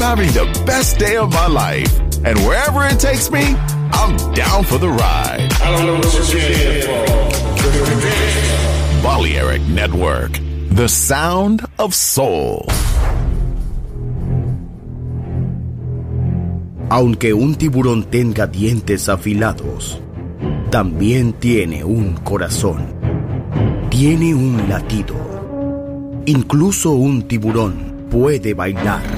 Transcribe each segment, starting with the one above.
I'm having the best day of my life. And wherever it takes me, I'm down for the ride. I don't know what you're here for. Balearic Network, the sound of soul. Aunque un tiburón tenga dientes afilados, también tiene un corazón. Tiene un latido. Incluso un tiburón puede bailar.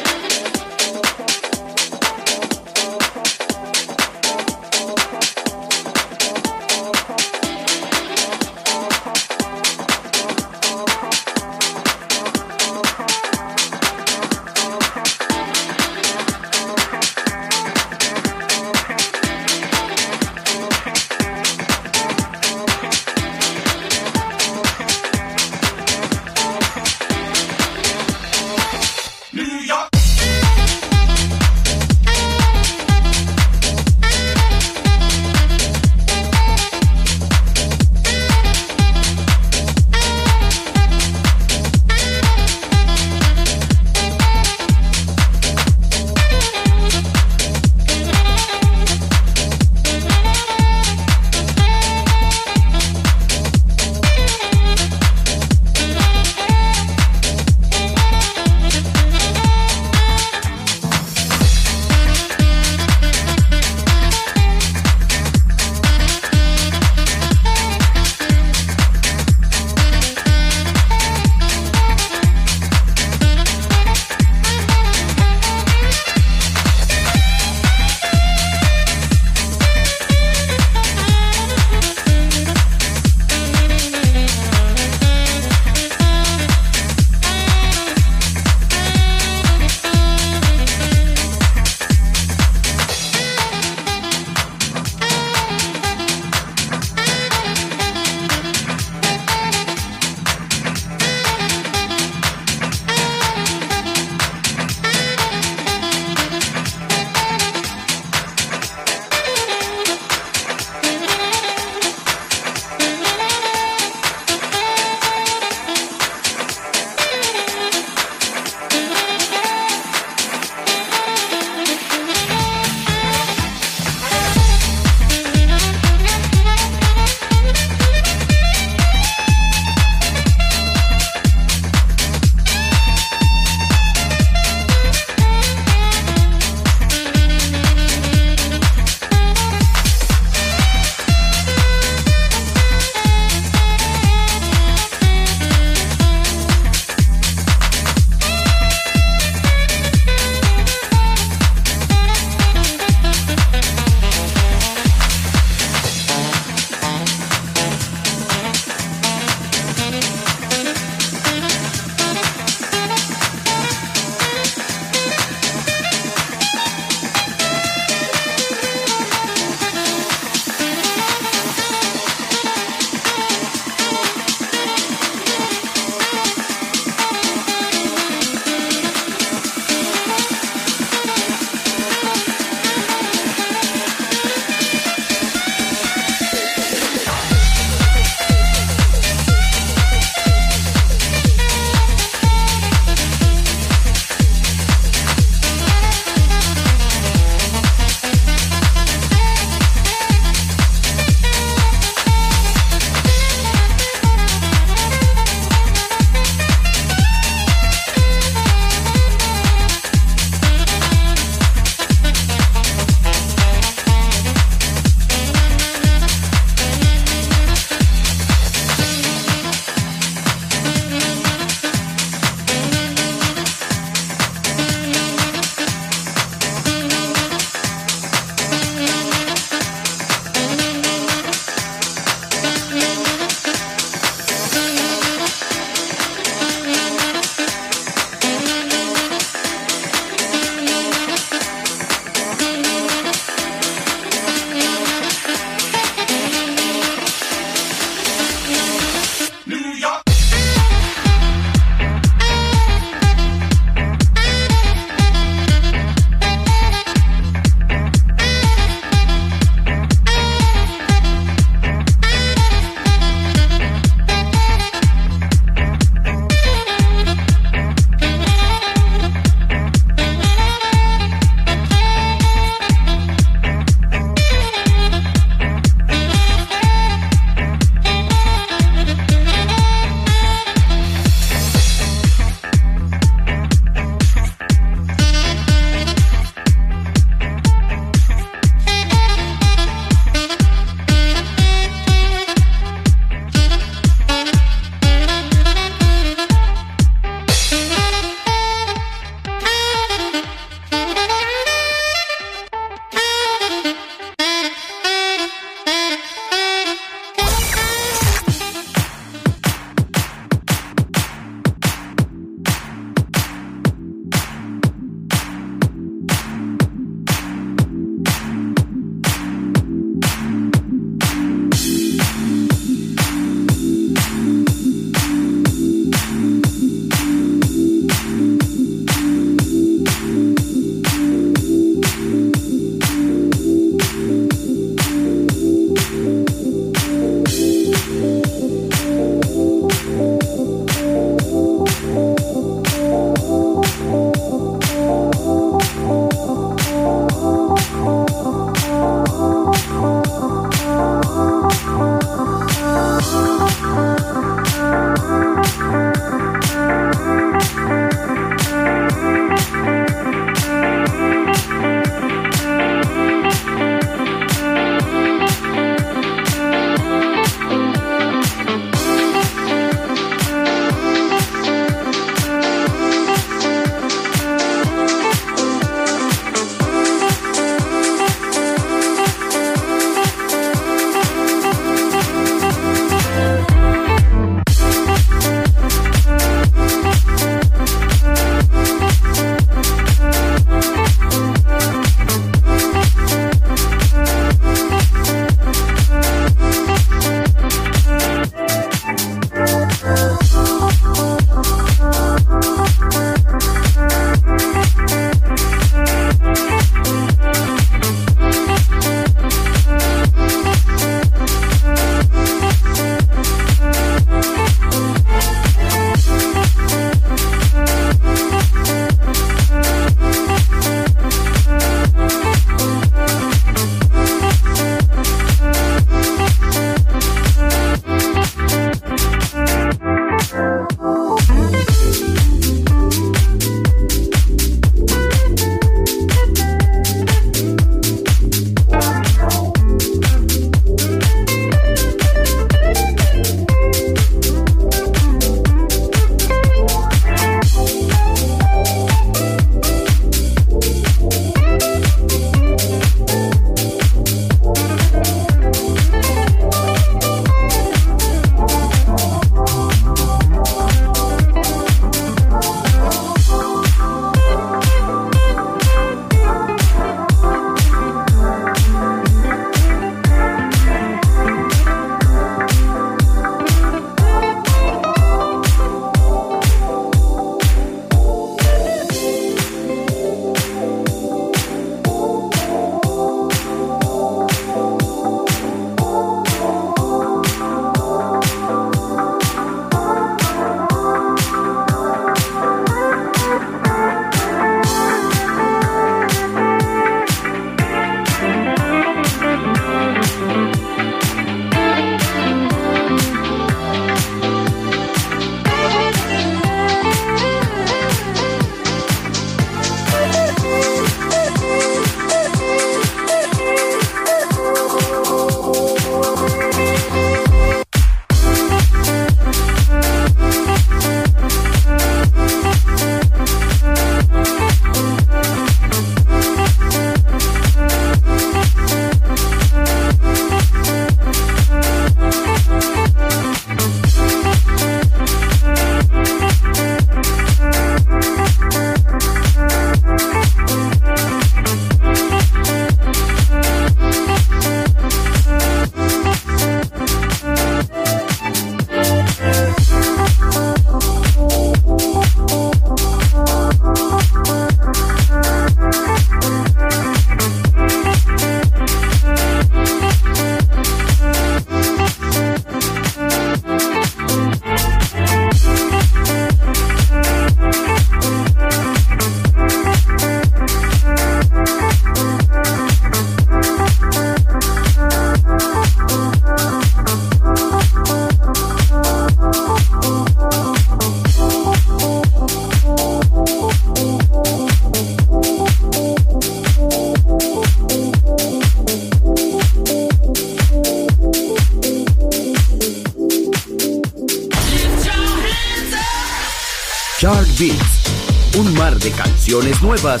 Nuevas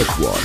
Network.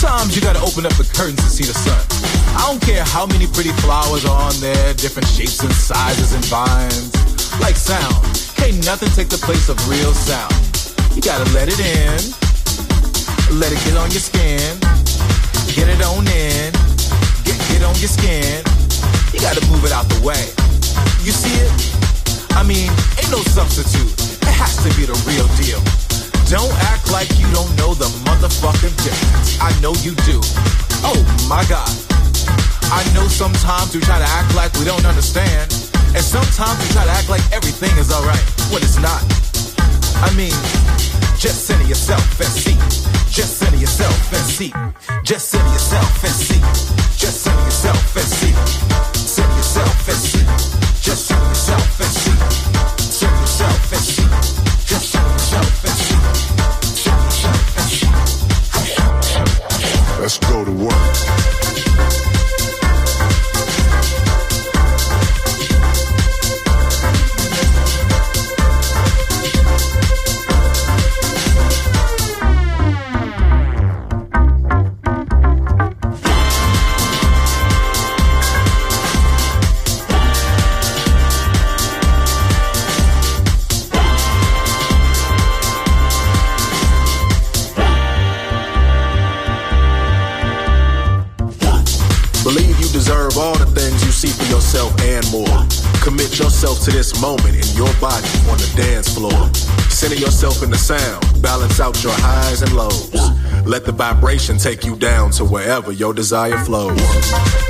Sometimes you gotta open up the curtains to see the sun. I don't care how many pretty flowers are on there, different shapes and sizes and vines. Like sound, can't nothing take the place of real sound. You gotta let it in, let it get on your skin, get it on in, get, get on your skin. You gotta move it out the way. You see it? I mean, ain't no substitute. It has to be the real deal. Don't act like you don't know the motherfucking difference. I know you do. Oh my god. I know sometimes we try to act like we don't understand. And sometimes we try to act like everything is alright when it's not. I mean, just center yourself and see. Just center yourself and see. Just center yourself and see. Just center yourself and see. Center yourself and see. Just center yourself and see. Center yourself and see. Let's go to work. All the things you see for yourself and more. Commit yourself to this moment in your body on the dance floor. Center yourself in the sound. Balance out your highs and lows. Let the vibration take you down to wherever your desire flows.